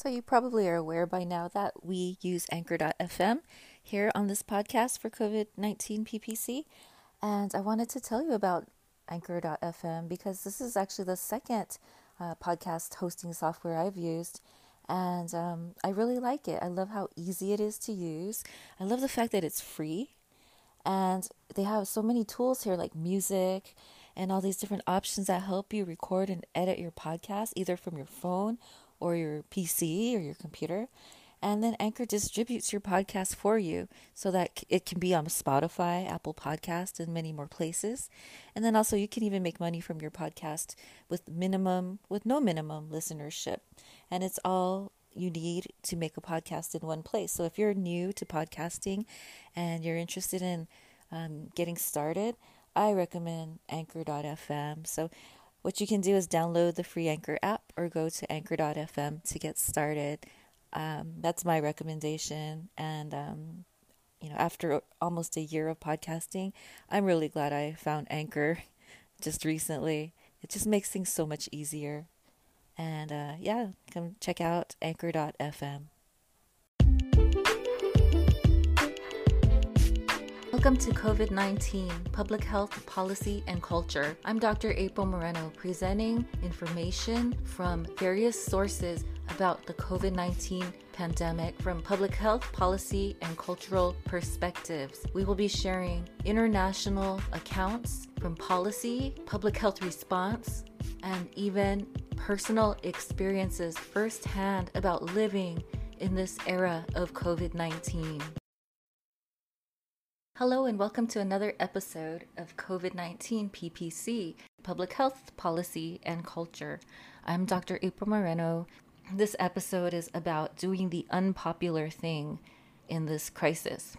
So, you probably are aware by now that we use Anchor.fm here on this podcast for COVID 19 PPC. And I wanted to tell you about Anchor.fm because this is actually the second uh, podcast hosting software I've used. And um, I really like it. I love how easy it is to use. I love the fact that it's free. And they have so many tools here like music and all these different options that help you record and edit your podcast either from your phone or your PC or your computer. And then Anchor distributes your podcast for you so that it can be on Spotify, Apple Podcast, and many more places. And then also you can even make money from your podcast with minimum, with no minimum listenership. And it's all you need to make a podcast in one place. So if you're new to podcasting and you're interested in um, getting started, I recommend Anchor.fm. So what you can do is download the free Anchor app or go to Anchor.fm to get started. Um, that's my recommendation. And, um, you know, after almost a year of podcasting, I'm really glad I found Anchor just recently. It just makes things so much easier. And uh, yeah, come check out anchor.fm. Welcome to COVID 19 Public Health Policy and Culture. I'm Dr. April Moreno, presenting information from various sources about the COVID 19 pandemic from public health policy and cultural perspectives. We will be sharing international accounts from policy, public health response, and even personal experiences firsthand about living in this era of COVID 19. Hello, and welcome to another episode of COVID 19 PPC, Public Health Policy and Culture. I'm Dr. April Moreno, this episode is about doing the unpopular thing in this crisis.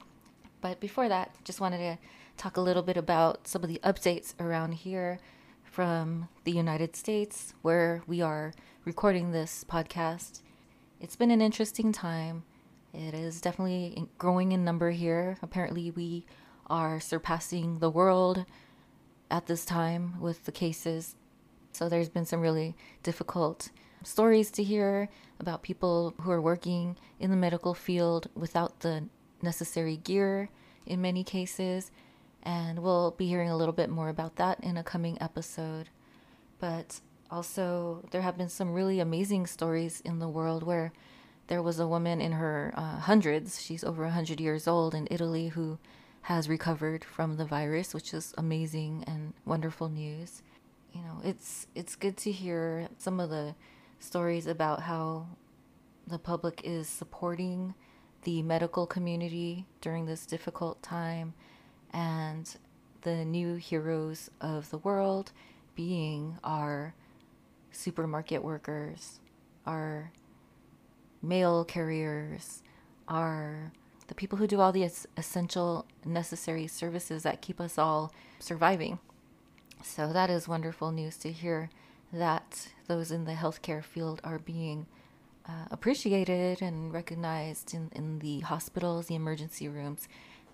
But before that, just wanted to talk a little bit about some of the updates around here from the United States, where we are recording this podcast. It's been an interesting time. It is definitely growing in number here. Apparently, we are surpassing the world at this time with the cases. So, there's been some really difficult stories to hear about people who are working in the medical field without the necessary gear in many cases. And we'll be hearing a little bit more about that in a coming episode. But also, there have been some really amazing stories in the world where there was a woman in her uh, hundreds, she's over 100 years old in Italy, who has recovered from the virus, which is amazing and wonderful news. You know, it's it's good to hear some of the stories about how the public is supporting the medical community during this difficult time and the new heroes of the world being our supermarket workers, our mail carriers, are the people who do all the essential necessary services that keep us all surviving. So that is wonderful news to hear that those in the healthcare field are being uh, appreciated and recognized in, in the hospitals, the emergency rooms.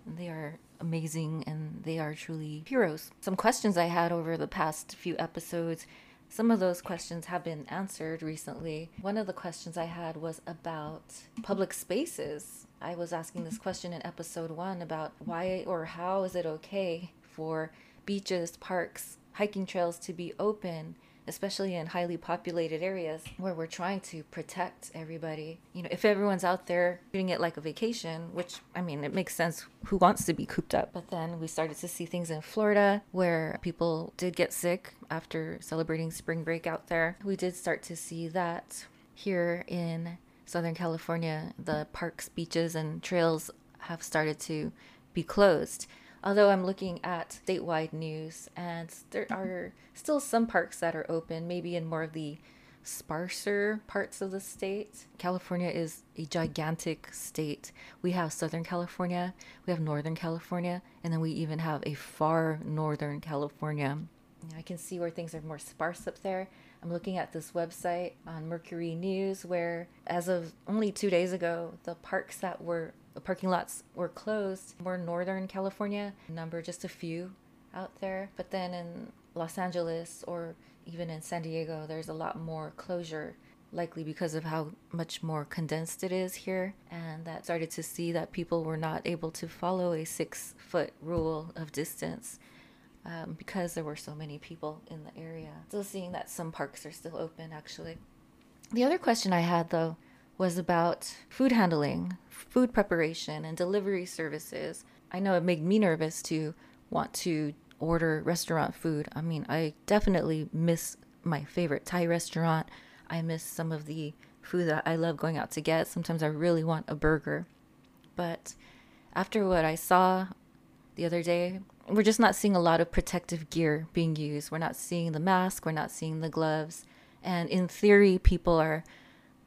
They are amazing and they are truly heroes. Some questions I had over the past few episodes, some of those questions have been answered recently. One of the questions I had was about public spaces. I was asking this question in episode one about why or how is it okay for beaches, parks, hiking trails to be open especially in highly populated areas where we're trying to protect everybody. You know, if everyone's out there doing it like a vacation, which I mean, it makes sense who wants to be cooped up. But then we started to see things in Florida where people did get sick after celebrating spring break out there. We did start to see that here in Southern California, the parks, beaches, and trails have started to be closed. Although I'm looking at statewide news, and there mm-hmm. are still some parks that are open, maybe in more of the sparser parts of the state. California is a gigantic state. We have Southern California, we have Northern California, and then we even have a far Northern California. I can see where things are more sparse up there. I'm looking at this website on Mercury News where, as of only two days ago, the parks that were the parking lots were closed. More Northern California, number just a few out there. But then in Los Angeles or even in San Diego, there's a lot more closure. likely because of how much more condensed it is here. And that started to see that people were not able to follow a six foot rule of distance um, because there were so many people in the area. Still seeing that some parks are still open, actually. The other question I had, though, was about food handling, food preparation, and delivery services. I know it made me nervous to want to order restaurant food. I mean, I definitely miss my favorite Thai restaurant. I miss some of the food that I love going out to get. Sometimes I really want a burger. But after what I saw the other day, we're just not seeing a lot of protective gear being used. We're not seeing the mask, we're not seeing the gloves. And in theory, people are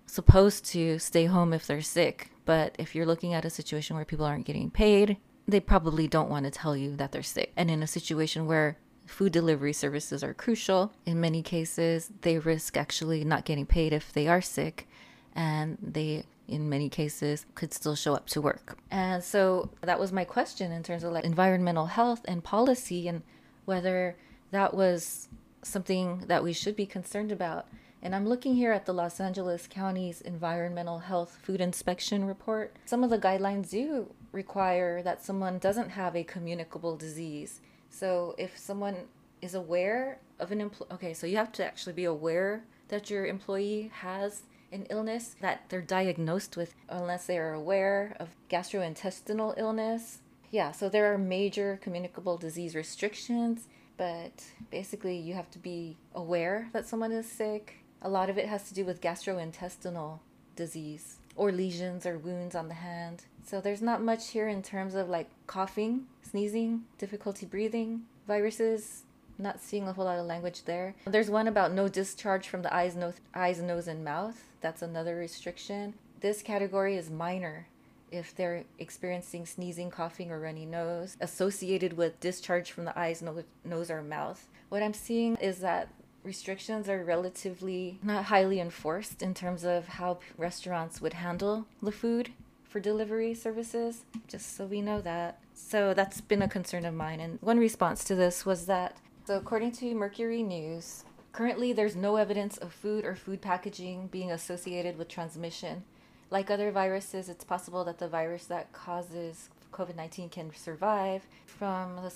supposed to stay home if they're sick. But if you're looking at a situation where people aren't getting paid, they probably don't want to tell you that they're sick. And in a situation where food delivery services are crucial, in many cases, they risk actually not getting paid if they are sick. And they, in many cases, could still show up to work. And so that was my question in terms of like environmental health and policy and whether that was something that we should be concerned about. And I'm looking here at the Los Angeles County's Environmental Health Food Inspection Report. Some of the guidelines do require that someone doesn't have a communicable disease. So if someone is aware of an employee, okay, so you have to actually be aware that your employee has an illness that they're diagnosed with, unless they are aware of gastrointestinal illness. Yeah, so there are major communicable disease restrictions, but basically you have to be aware that someone is sick. A lot of it has to do with gastrointestinal disease or lesions or wounds on the hand. So there's not much here in terms of like coughing, sneezing, difficulty breathing, viruses. Not seeing a whole lot of language there. There's one about no discharge from the eyes, nose, eyes, nose, and mouth. That's another restriction. This category is minor if they're experiencing sneezing, coughing, or runny nose associated with discharge from the eyes, nose, nose or mouth. What I'm seeing is that restrictions are relatively not highly enforced in terms of how restaurants would handle the food for delivery services, just so we know that. So that's been a concern of mine. And one response to this was that, so according to Mercury News, currently there's no evidence of food or food packaging being associated with transmission. Like other viruses, it's possible that the virus that causes COVID 19 can survive from the,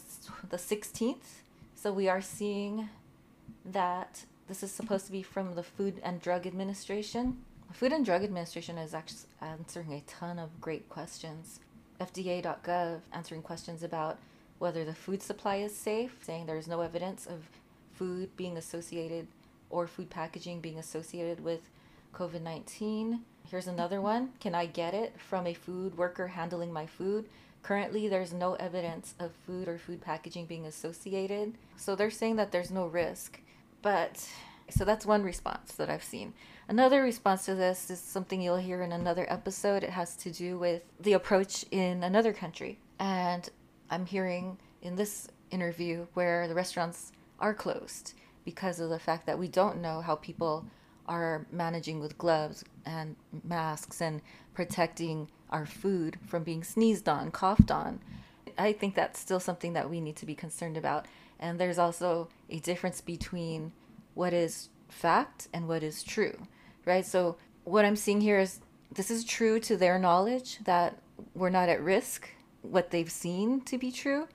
the 16th. So we are seeing that this is supposed to be from the Food and Drug Administration. The Food and Drug Administration is actually answering a ton of great questions. FDA.gov answering questions about whether the food supply is safe, saying there's no evidence of food being associated or food packaging being associated with COVID 19. Here's another one Can I get it from a food worker handling my food? Currently, there's no evidence of food or food packaging being associated. So they're saying that there's no risk. But so that's one response that I've seen. Another response to this is something you'll hear in another episode. It has to do with the approach in another country. And I'm hearing in this interview where the restaurants are closed because of the fact that we don't know how people are managing with gloves and masks and protecting our food from being sneezed on, coughed on. I think that's still something that we need to be concerned about. And there's also a difference between what is fact and what is true, right? So, what I'm seeing here is this is true to their knowledge that we're not at risk, what they've seen to be true,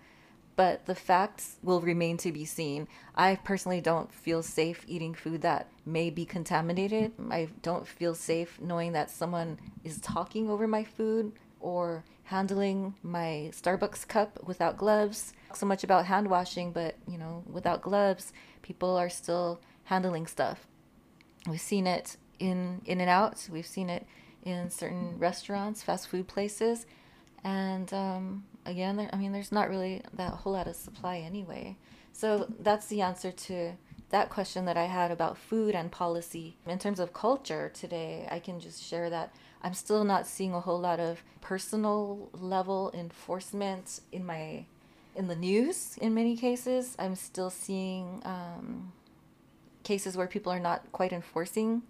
but the facts will remain to be seen. I personally don't feel safe eating food that may be contaminated. I don't feel safe knowing that someone is talking over my food or handling my Starbucks cup without gloves. So much about hand washing, but you know, without gloves, people are still handling stuff. We've seen it in In-N-Out. We've seen it in certain restaurants, fast food places, and um, again, there, I mean, there's not really that whole lot of supply anyway. So that's the answer to that question that I had about food and policy. In terms of culture today, I can just share that I'm still not seeing a whole lot of personal level enforcement in my in the news in many cases. I'm still seeing um, cases where people are not quite enforcing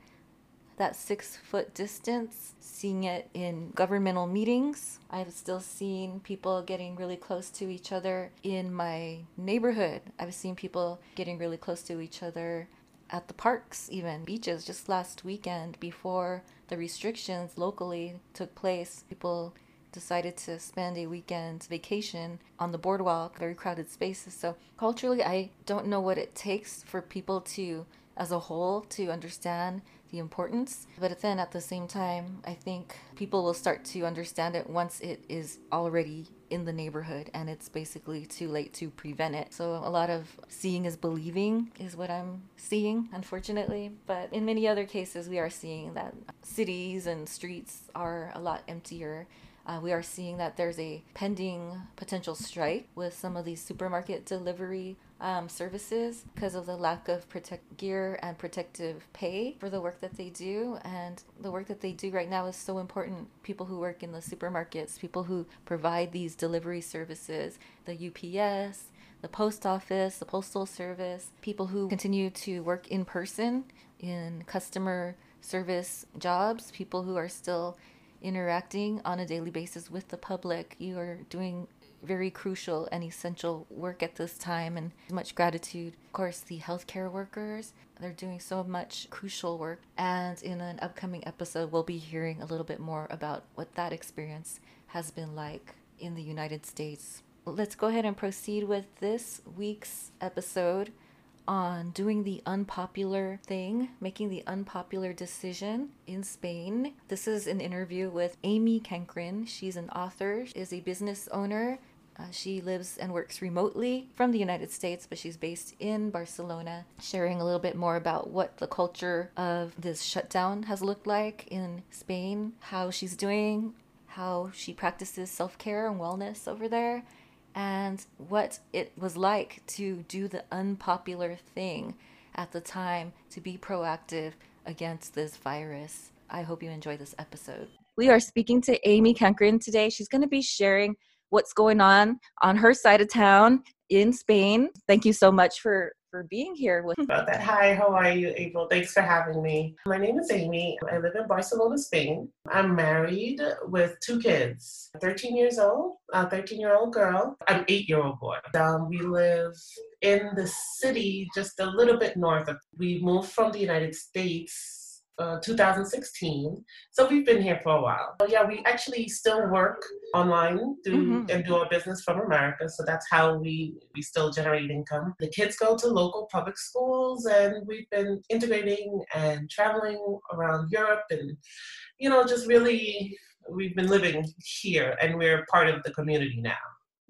that six foot distance, seeing it in governmental meetings. I've still seen people getting really close to each other in my neighborhood. I've seen people getting really close to each other at the parks, even beaches. Just last weekend, before the restrictions locally took place, people decided to spend a weekend vacation on the boardwalk, very crowded spaces. So, culturally, I don't know what it takes for people to, as a whole, to understand the importance. But then at the same time, I think people will start to understand it once it is already in the neighborhood and it's basically too late to prevent it. So a lot of seeing is believing is what I'm seeing, unfortunately. But in many other cases, we are seeing that cities and streets are a lot emptier uh, we are seeing that there's a pending potential strike with some of these supermarket delivery um, services because of the lack of protect gear and protective pay for the work that they do. And the work that they do right now is so important. People who work in the supermarkets, people who provide these delivery services, the UPS, the post office, the postal service, people who continue to work in person in customer service jobs, people who are still interacting on a daily basis with the public. You are doing very crucial and essential work at this time, and much gratitude. Of course, the healthcare workers, they're doing so much crucial work. And in an upcoming episode, we'll be hearing a little bit more about what that experience has been like in the United States. Let's go ahead and proceed with this week's episode on doing the unpopular thing, making the unpopular decision in Spain. This is an interview with Amy Cancrin. She's an author, is a business owner. Uh, she lives and works remotely from the United States, but she's based in Barcelona, sharing a little bit more about what the culture of this shutdown has looked like in Spain, how she's doing, how she practices self care and wellness over there, and what it was like to do the unpopular thing at the time to be proactive against this virus. I hope you enjoy this episode. We are speaking to Amy Kankrin today. She's going to be sharing what's going on on her side of town in Spain. Thank you so much for for being here with about that. Hi, how are you, April? Thanks for having me. My name is Amy. I live in Barcelona, Spain. I'm married with two kids, 13 years old, a 13 year old girl, an eight year old boy. Um, we live in the city just a little bit north of. We moved from the United States uh, 2016. So we've been here for a while. But yeah, we actually still work online through mm-hmm. and do our business from America. So that's how we we still generate income. The kids go to local public schools, and we've been integrating and traveling around Europe, and you know, just really we've been living here, and we're part of the community now.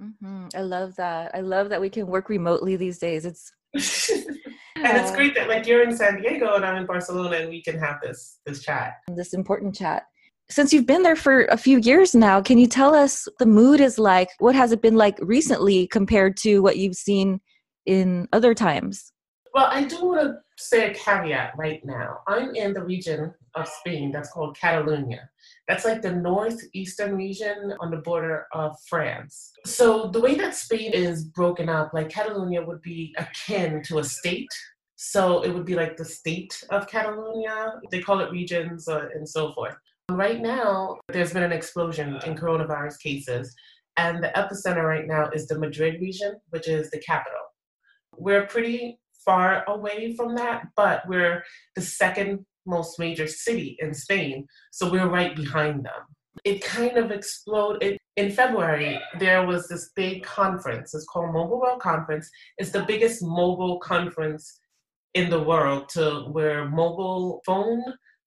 Mm-hmm. I love that. I love that we can work remotely these days. It's and it's great that like you're in San Diego and I'm in Barcelona and we can have this this chat. This important chat. Since you've been there for a few years now, can you tell us the mood is like? What has it been like recently compared to what you've seen in other times? Well, I do want to say a caveat right now. I'm in the region of Spain that's called Catalonia. That's like the northeastern region on the border of France. So the way that Spain is broken up, like Catalonia would be akin to a state. So it would be like the state of Catalonia. They call it regions uh, and so forth. Right now, there's been an explosion in coronavirus cases, and the epicenter right now is the Madrid region, which is the capital. We're pretty far away from that, but we're the second most major city in Spain, so we're right behind them. It kind of exploded. In February, there was this big conference. It's called Mobile World Conference. It's the biggest mobile conference in the world to where mobile phone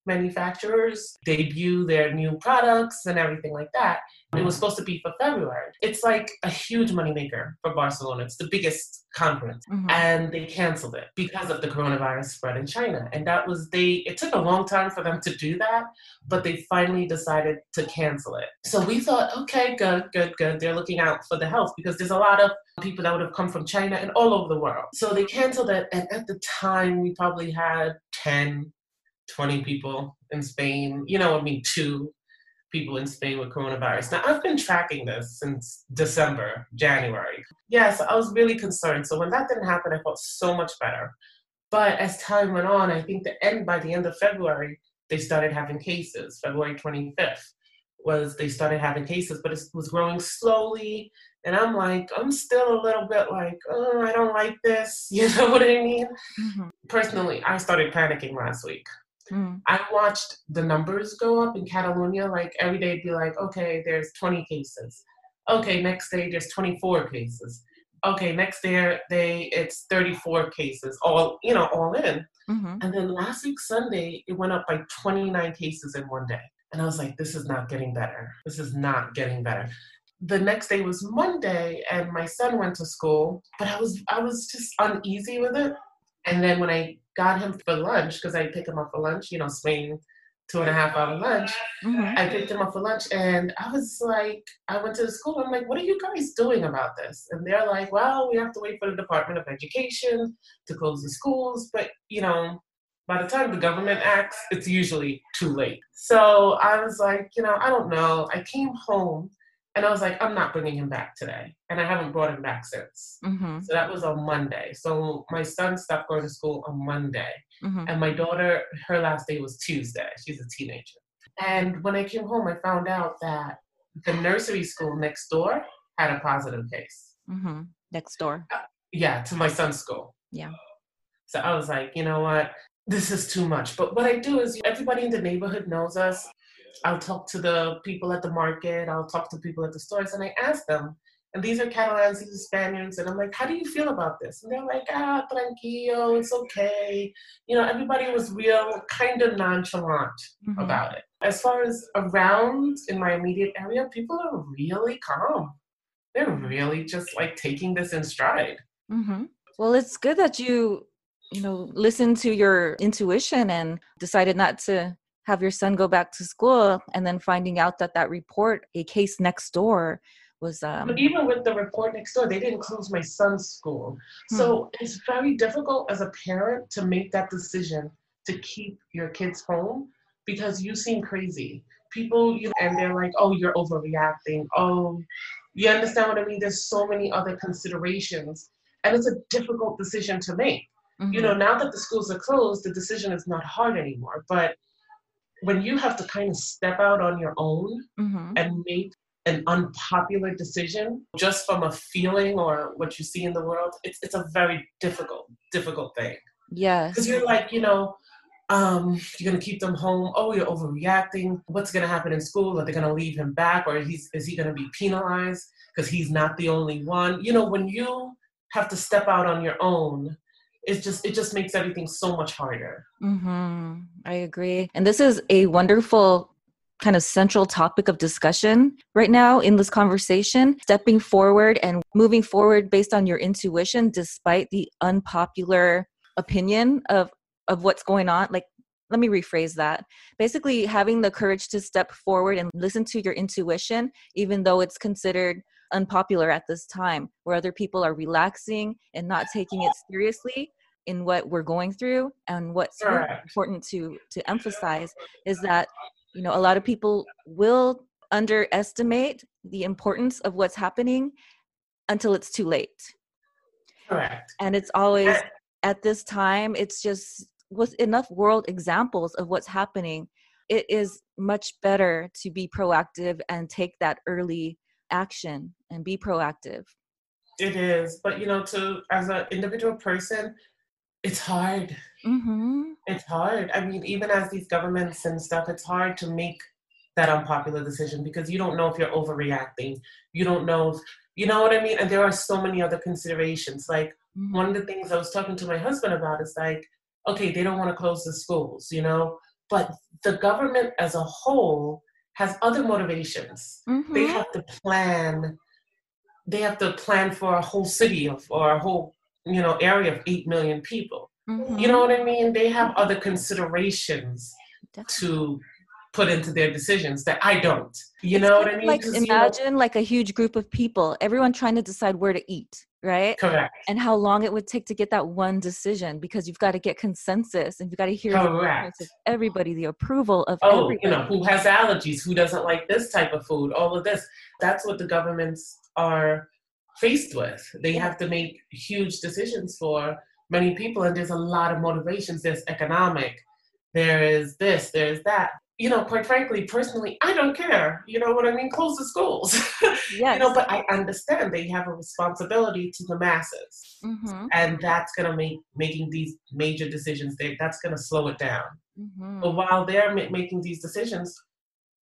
manufacturers debut their new products and everything like that. It was supposed to be for February. It's like a huge moneymaker for Barcelona. It's the biggest conference. Mm-hmm. And they canceled it because of the coronavirus spread in China. And that was they it took a long time for them to do that, but they finally decided to cancel it. So we thought, okay, good, good, good. They're looking out for the health because there's a lot of people that would have come from China and all over the world. So they canceled it. And at the time we probably had 10 20 people in Spain, you know, I mean, two people in Spain with coronavirus. Now, I've been tracking this since December, January. Yes, I was really concerned. So when that didn't happen, I felt so much better. But as time went on, I think the end by the end of February, they started having cases. February 25th was they started having cases, but it was growing slowly. And I'm like, I'm still a little bit like, oh, I don't like this. You know what I mean? Mm-hmm. Personally, I started panicking last week. Mm. I watched the numbers go up in Catalonia. Like every day, it'd be like, okay, there's 20 cases. Okay, next day there's 24 cases. Okay, next day they it's 34 cases, all you know, all in. Mm-hmm. And then last week Sunday, it went up by 29 cases in one day. And I was like, this is not getting better. This is not getting better. The next day was Monday and my son went to school, but I was I was just uneasy with it. And then when I got him for lunch, because I pick him up for lunch, you know, Spain two and a half hour lunch. Mm-hmm. I picked him up for lunch and I was like, I went to the school. I'm like, what are you guys doing about this? And they're like, well, we have to wait for the Department of Education to close the schools. But, you know, by the time the government acts, it's usually too late. So I was like, you know, I don't know. I came home and I was like, I'm not bringing him back today. And I haven't brought him back since. Mm-hmm. So that was on Monday. So my son stopped going to school on Monday. Mm-hmm. And my daughter, her last day was Tuesday. She's a teenager. And when I came home, I found out that the nursery school next door had a positive case. Mm-hmm. Next door? Uh, yeah, to my son's school. Yeah. So I was like, you know what? This is too much. But what I do is everybody in the neighborhood knows us. I'll talk to the people at the market, I'll talk to people at the stores, and I ask them, and these are Catalans, these are Spaniards, and I'm like, how do you feel about this? And they're like, ah, tranquilo, it's okay. You know, everybody was real, kind of nonchalant mm-hmm. about it. As far as around in my immediate area, people are really calm. They're really just like taking this in stride. Mm-hmm. Well, it's good that you, you know, listened to your intuition and decided not to have your son go back to school and then finding out that that report a case next door was um but even with the report next door they didn't close my son's school. Hmm. so it's very difficult as a parent to make that decision to keep your kids home because you seem crazy. People you and they're like oh you're overreacting. Oh you understand what i mean? There's so many other considerations. And it's a difficult decision to make. Mm-hmm. you know now that the schools are closed the decision is not hard anymore. But when you have to kind of step out on your own mm-hmm. and make an unpopular decision just from a feeling or what you see in the world, it's it's a very difficult, difficult thing. Yes. Because you're like, you know, um, you're gonna keep them home. Oh, you're overreacting. What's gonna happen in school? Are they gonna leave him back, or he's is he gonna be penalized because he's not the only one? You know, when you have to step out on your own it just it just makes everything so much harder. Mm-hmm. i agree. And this is a wonderful kind of central topic of discussion right now in this conversation stepping forward and moving forward based on your intuition despite the unpopular opinion of of what's going on. Like let me rephrase that. Basically having the courage to step forward and listen to your intuition even though it's considered unpopular at this time where other people are relaxing and not taking it seriously in what we're going through. And what's really important to to emphasize is that you know a lot of people will underestimate the importance of what's happening until it's too late. Correct. And it's always at this time it's just with enough world examples of what's happening it is much better to be proactive and take that early action and be proactive. It is but you know to as an individual person it's hard. Mm-hmm. it's hard. I mean even as these governments and stuff it's hard to make that unpopular decision because you don't know if you're overreacting. You don't know if you know what i mean? And there are so many other considerations. Like mm-hmm. one of the things i was talking to my husband about is like okay they don't want to close the schools you know? But the government as a whole has other motivations. Mm-hmm. They have to plan. They have to plan for a whole city of or a whole you know area of eight million people. Mm-hmm. You know what I mean? They have other considerations to put into their decisions that I don't. You it's know what I mean? Like imagine you know, like a huge group of people, everyone trying to decide where to eat, right? Correct. And how long it would take to get that one decision because you've got to get consensus and you've got to hear Correct. everybody, the approval of oh, everybody. you know, who has allergies, who doesn't like this type of food, all of this. That's what the governments are faced with. They have to make huge decisions for many people, and there's a lot of motivations. There's economic, there is this, there's that you know, quite frankly, personally, I don't care. You know what I mean? Close the schools. Yes. you know, but I understand they have a responsibility to the masses, mm-hmm. and that's gonna make making these major decisions. They, that's gonna slow it down. Mm-hmm. But while they're ma- making these decisions,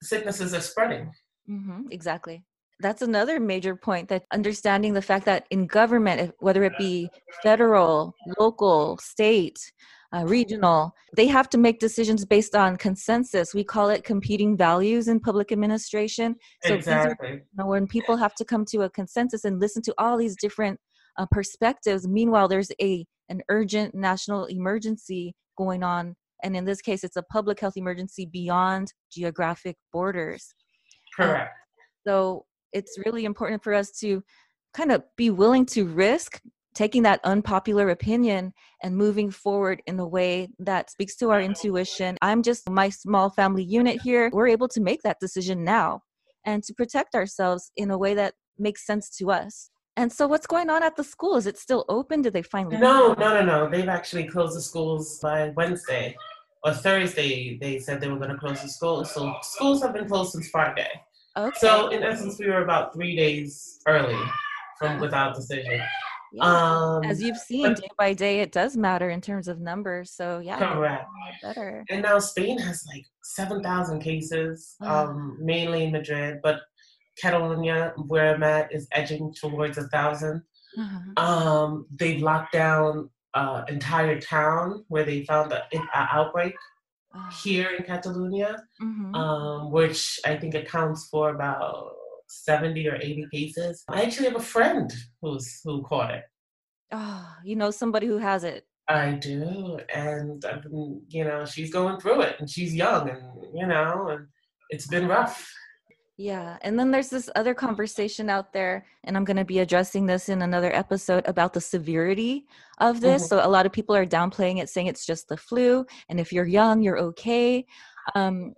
sicknesses are spreading. Mm-hmm. Exactly. That's another major point that understanding the fact that in government, whether it be federal, local, state, uh, regional, they have to make decisions based on consensus. We call it competing values in public administration. So these are- exactly. you know, when people have to come to a consensus and listen to all these different uh, perspectives, meanwhile, there's a an urgent national emergency going on, and in this case, it's a public health emergency beyond geographic borders. Correct. So it's really important for us to kind of be willing to risk taking that unpopular opinion and moving forward in a way that speaks to our intuition. I'm just my small family unit here. We're able to make that decision now and to protect ourselves in a way that makes sense to us. And so, what's going on at the school? Is it still open? Did they finally? No, no, no, no. They've actually closed the schools by Wednesday or Thursday. They said they were going to close the schools. So schools have been closed since Friday. Okay. So in essence, we were about three days early from without decision. Yeah. Um, As you've seen, day by day, it does matter in terms of numbers. So yeah, Correct. better. And now Spain has like 7,000 cases, Wow. um, mainly in Madrid, but Catalonia, where I'm at, is edging towards a thousand. Uh-huh. Um, they've locked down uh, entire town where they found an outbreak Oh, here in Catalonia, mhm. um, which I think accounts for about 70 or 80 cases. I actually have a friend who's who caught it. Oh, you know somebody who has it. I do, and I've been, you know, she's going through it, and she's young, and you know, and it's been rough. Yeah. And then there's this other conversation out there, and I'm going to be addressing this in another episode about the severity of this. Mhm. So a lot of people are downplaying it, saying it's just the flu. And if you're young, you're okay. Um,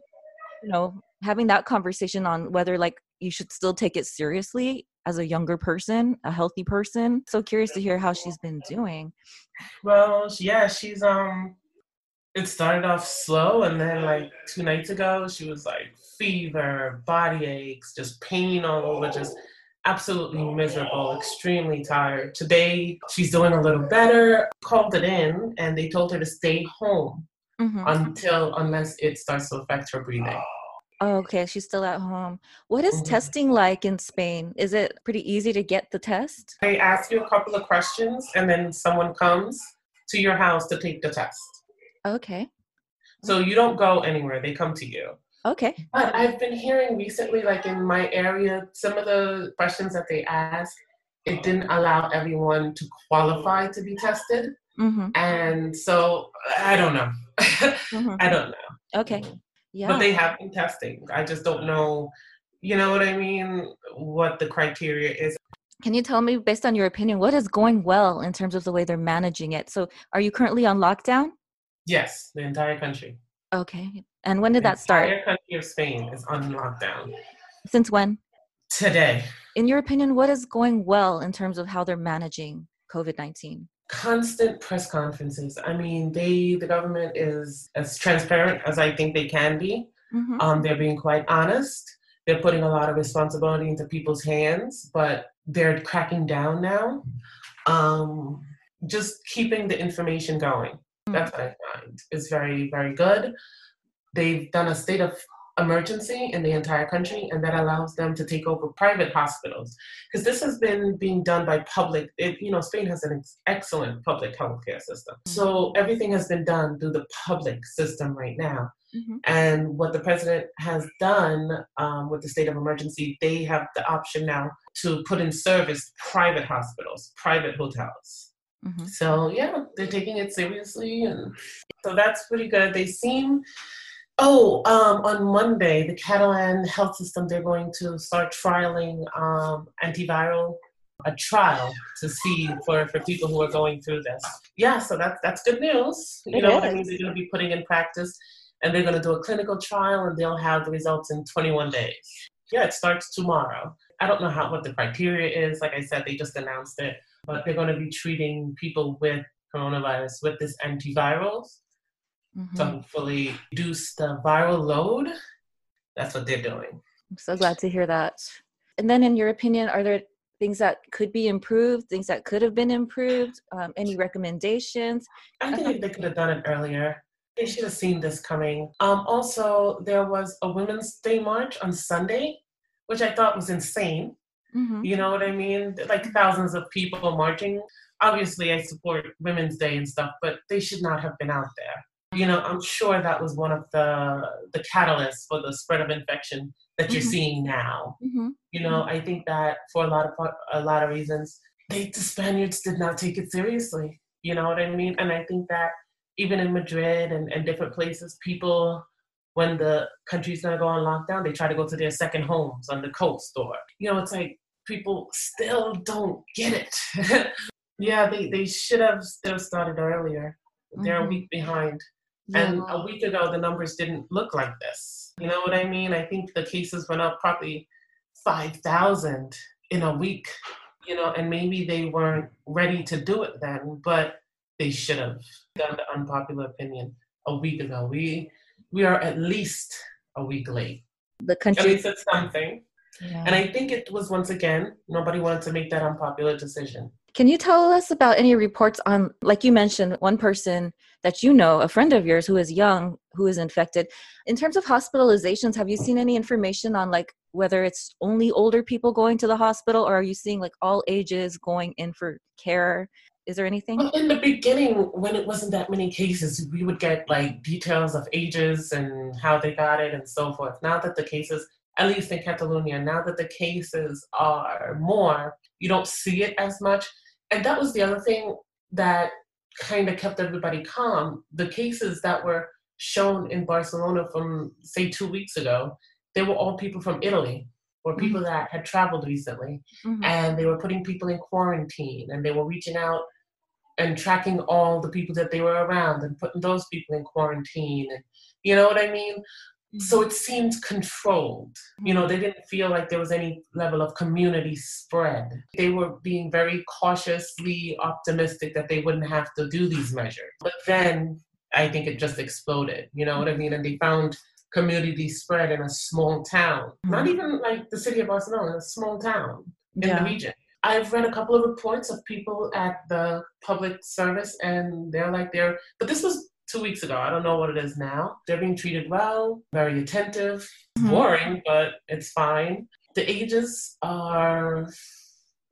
you know, having that conversation on whether like you should still take it seriously as a younger person, a healthy person. So curious to hear how she's been doing. Well, yeah, she's um. It started off slow, and then like two nights ago, she was like fever, body aches, just pain all over, just absolutely miserable, extremely tired. Today, she's doing a little better. Called it in, and they told her to stay home Mhm. until unless it starts to affect her breathing. Oh, okay, she's still at home. What is Mhm. testing like in Spain? Is it pretty easy to get the test? They ask you a couple of questions, and then someone comes to your house to take the test. Okay. So you don't go anywhere; they come to you. Okay. But I've been hearing recently, like in my area, some of the questions that they ask, it didn't allow everyone to qualify to be tested. Mm-hmm. And so I don't know. Mhm. I don't know. Okay. Yeah. But they have been testing. I just don't know, you know what I mean, what the criteria is. Can you tell me, based on your opinion, what is going well in terms of the way they're managing it? So, are you currently on lockdown? Yes, the entire country. Okay. And when did The that start? The entire country of Spain is on lockdown Since when? today. In your opinion, what is going well in terms of how they're managing COVID 19? Constant press conferences. I mean, they the government is as transparent as I think they can be. Mm-hmm. Um, they're being quite honest. They're putting a lot of responsibility into people's hands, but they're cracking down now. Um, just keeping the information going. That's what I find is very, very good. They've done a state of emergency in the entire country, and that allows them to take over private hospitals. Because this has been being done by public. It, you know, Spain has an ex- excellent public healthcare system. So everything has been done through the public system right now. Mm-hmm. And what the president has done um, with the state of emergency, they have the option now to put in service private hospitals, private hotels. Mm-hmm. So yeah, they're taking it seriously, and so that's pretty good. They seem. Oh, um, on Monday, the Catalan health system they're going to start trialing um, antiviral a trial to see for, for people who are going through this. Yeah, so that's that's good news. You It know I mean? They're going to be putting in practice, and they're going to do a clinical trial, and they'll have the results in 21 days. Yeah, it starts tomorrow. I don't know how what the criteria is. Like I said, they just announced it, but they're going to be treating people with coronavirus with this antivirals mm-hmm. to hopefully reduce the viral load. That's what they're doing. I'm so glad to hear that. And then, in your opinion, are there things that could be improved, things that could have been improved? Um, any recommendations? I think they could have done it earlier. They should have seen this coming. Um, also, there was a Women's Day march on Sunday, which I thought was insane. Mm-hmm. You know what I mean? Like thousands of people marching. Obviously, I support Women's Day and stuff, but they should not have been out there. You know, I'm sure that was one of the the catalysts for the spread of infection that you're mm-hmm. seeing now. Mm-hmm. You know, I think that for a lot of a lot of reasons, they the Spaniards did not take it seriously. You know what I mean? And I think that even in Madrid and, and different places, people when the country's gonna go on lockdown, they try to go to their second homes on the coast or you know, it's like people still don't get it. yeah, they, they should have still started earlier. They're mm-hmm. a week behind. Yeah. And a week ago, the numbers didn't look like this. You know what I mean? I think the cases went up probably 5,000 in a week, you know, and maybe they weren't ready to do it then, but they should have done the unpopular opinion a week ago. We we are at least a week late. The country. At least it's something. Yeah. And I think it was once again, nobody wanted to make that unpopular decision. Can you tell us about any reports on, like you mentioned, one person that you know, a friend of yours who is young, who is infected? In terms of hospitalizations, have you seen any information on like whether it's only older people going to the hospital or are you seeing like all ages going in for care? Is there anything? Well, in the beginning, when it wasn't that many cases, we would get like details of ages and how they got it and so forth. Now that the cases, at least in Catalonia, now that the cases are more, you don't see it as much. And that was the other thing that kind of kept everybody calm. The cases that were shown in Barcelona from, say, two weeks ago, they were all people from Italy or mm-hmm. people mm-hmm. that had traveled recently. Mm-hmm. And they were putting people in quarantine and they were reaching out and tracking all the people that they were around and putting those people in quarantine. And you know what I mean? So it seemed controlled. You know, they didn't feel like there was any level of community spread. They were being very cautiously optimistic that they wouldn't have to do these measures. But then I think it just exploded. You know what I mean? And they found community spread in a small town, mm-hmm. not even like the city of Barcelona, a small town in yeah. the region. I've read a couple of reports of people at the public service, and they're like they're, but this was two weeks ago. I don't know what it is now. They're being treated well, very attentive, mm-hmm. boring, but it's fine. The ages are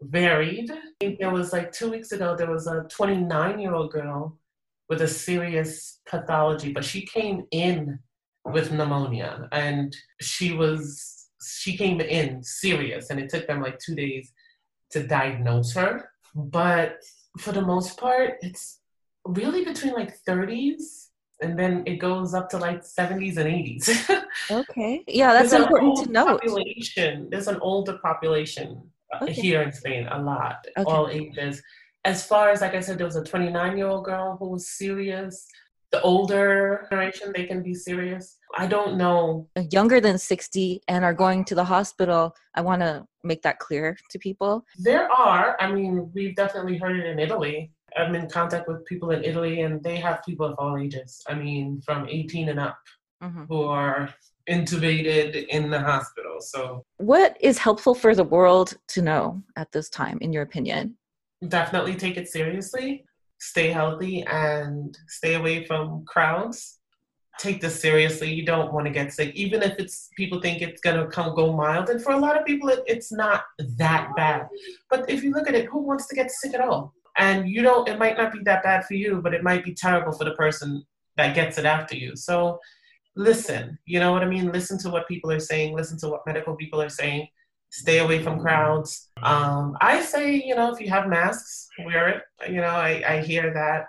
varied. I think there was like two weeks ago, there was a 29 year old girl with a serious pathology, but she came in with pneumonia and she was, she came in serious and it took them like two days to diagnose her. But for the most part, it's really between like 30s and then it goes up to like 70s and 80s. okay. Yeah, that's there's important to note. Population, there's an older population uh, okay. here in Spain, a lot, okay. all ages. As far as, like I said, there was a 29 year old girl who was serious. The older generation, they can be serious. I don't know. Younger than 60 and are going to the hospital. I want to make that clear to people. There are. I mean, we've definitely heard it in Italy. I'm in contact with people in Italy, and they have people of all ages. I mean, from 18 and up, mm-hmm. who are intubated in the hospital. So, what is helpful for the world to know at this time, in your opinion? Definitely take it seriously, stay healthy, and stay away from crowds. Take this seriously. You don't want to get sick, even if it's people think it's gonna come go mild. And for a lot of people, it, it's not that bad. But if you look at it, who wants to get sick at all? And you don't it might not be that bad for you but it might be terrible for the person that gets it after you. So listen you know what i mean? Listen to what people are saying. Listen to what medical people are saying. Stay away from crowds. Um, i say you know if you have masks wear it. You know i, I hear that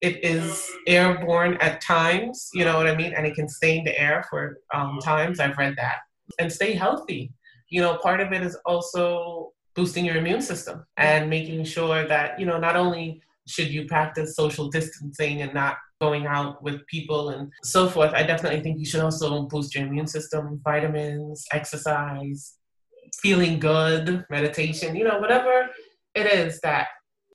it is airborne at times you know what i mean? And it can stain the air for um, times. I've read that. And stay healthy. You know part of it is also boosting your immune system and making sure that, you know, not only should you practice social distancing and not going out with people and so forth, I definitely think you should also boost your immune system, vitamins, exercise, feeling good, meditation, you know, whatever it is that.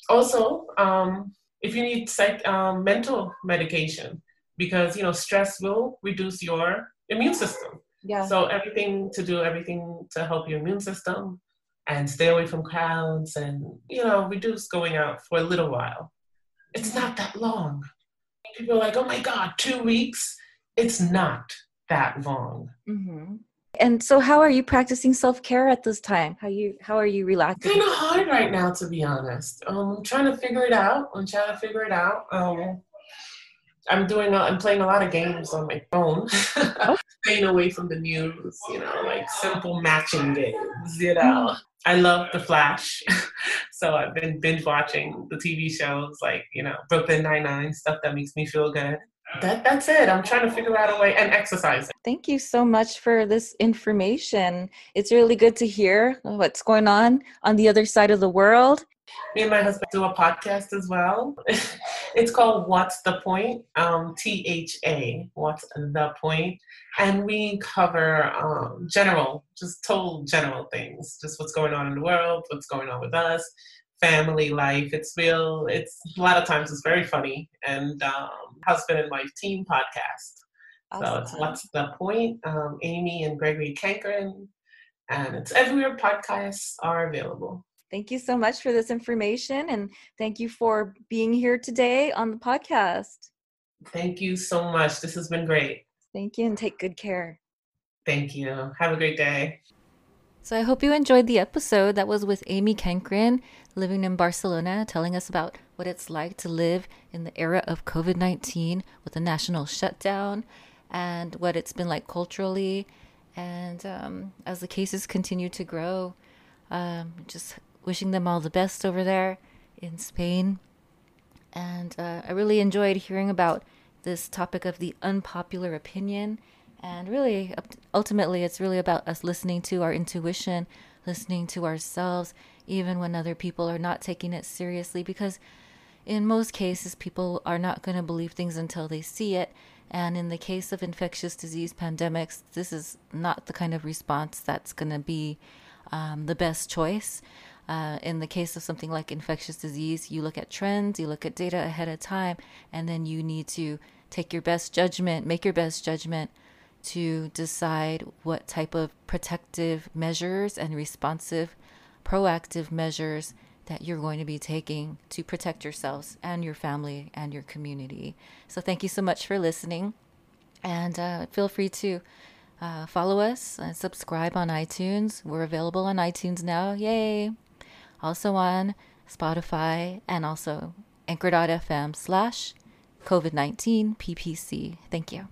Also, um, if you need psych, um, mental medication, because you know stress will reduce your immune system. Yeah. So everything to do everything to help your immune system and stay away from crowds and you know reduce going out for a little while. It's not that long. People are like, oh my god, two weeks. It's not that long. Mm-hmm. And so, how are you practicing self care at this time? How you how are you relaxing? Kind of hard right now, to be honest. Um, I'm trying to figure it out. I'm trying to figure it out. Um, I'm doing. A, I'm playing a lot of games on my phone, oh. staying away from the news. You know, like simple matching games. You know, mm. I love The Flash, so I've been binge watching the TV shows like you know Brooklyn Nine Nine stuff that makes me feel good that that's it. I'm trying to figure out a way and exercising. Thank you so much for this information. It's really good to hear what's going on on the other side of the world. Me and my husband do a podcast as well. it's called What's the Point? Um, T H A. What's the Point? And we cover um, general, just total general things, just what's going on in the world, what's going on with us, family life. It's real. It's a lot of times it's very funny and um, husband and wife team podcast. Awesome. So it's what's the point? Um, Amy and Gregory Cankren, and it's everywhere podcasts are available. Thank you so much for this information, and thank you for being here today on the podcast. Thank you so much. This has been great. Thank you, and take good care. Thank you. Have a great day. So I hope you enjoyed the episode that was with Amy Cankren, living in Barcelona, telling us about what it's like to live in the era of COVID 19 with a national shutdown and what it's been like culturally. And um, as the cases continue to grow, um, just wishing them all the best over there in Spain. And uh, I really enjoyed hearing about this topic of the unpopular opinion and really, ultimately, it's really about us listening to our intuition, listening to ourselves, even when other people are not taking it seriously. Because in most cases, people are not going to believe things until they see it. And in the case of infectious disease pandemics, this is not the kind of response that's going to be um, the best choice. Uh, in the case of something like infectious disease, you look at trends, you look at data ahead of time, and then you need to take your best judgment, make your best judgment to decide what type of protective measures and responsive proactive measures that you're going to be taking to protect yourselves and your family and your community. So, thank you so much for listening. And uh, feel free to uh, follow us and subscribe on iTunes. We're available on iTunes now. Yay! Also on Spotify and also anchor.fm slash COVID 19 PPC. Thank you.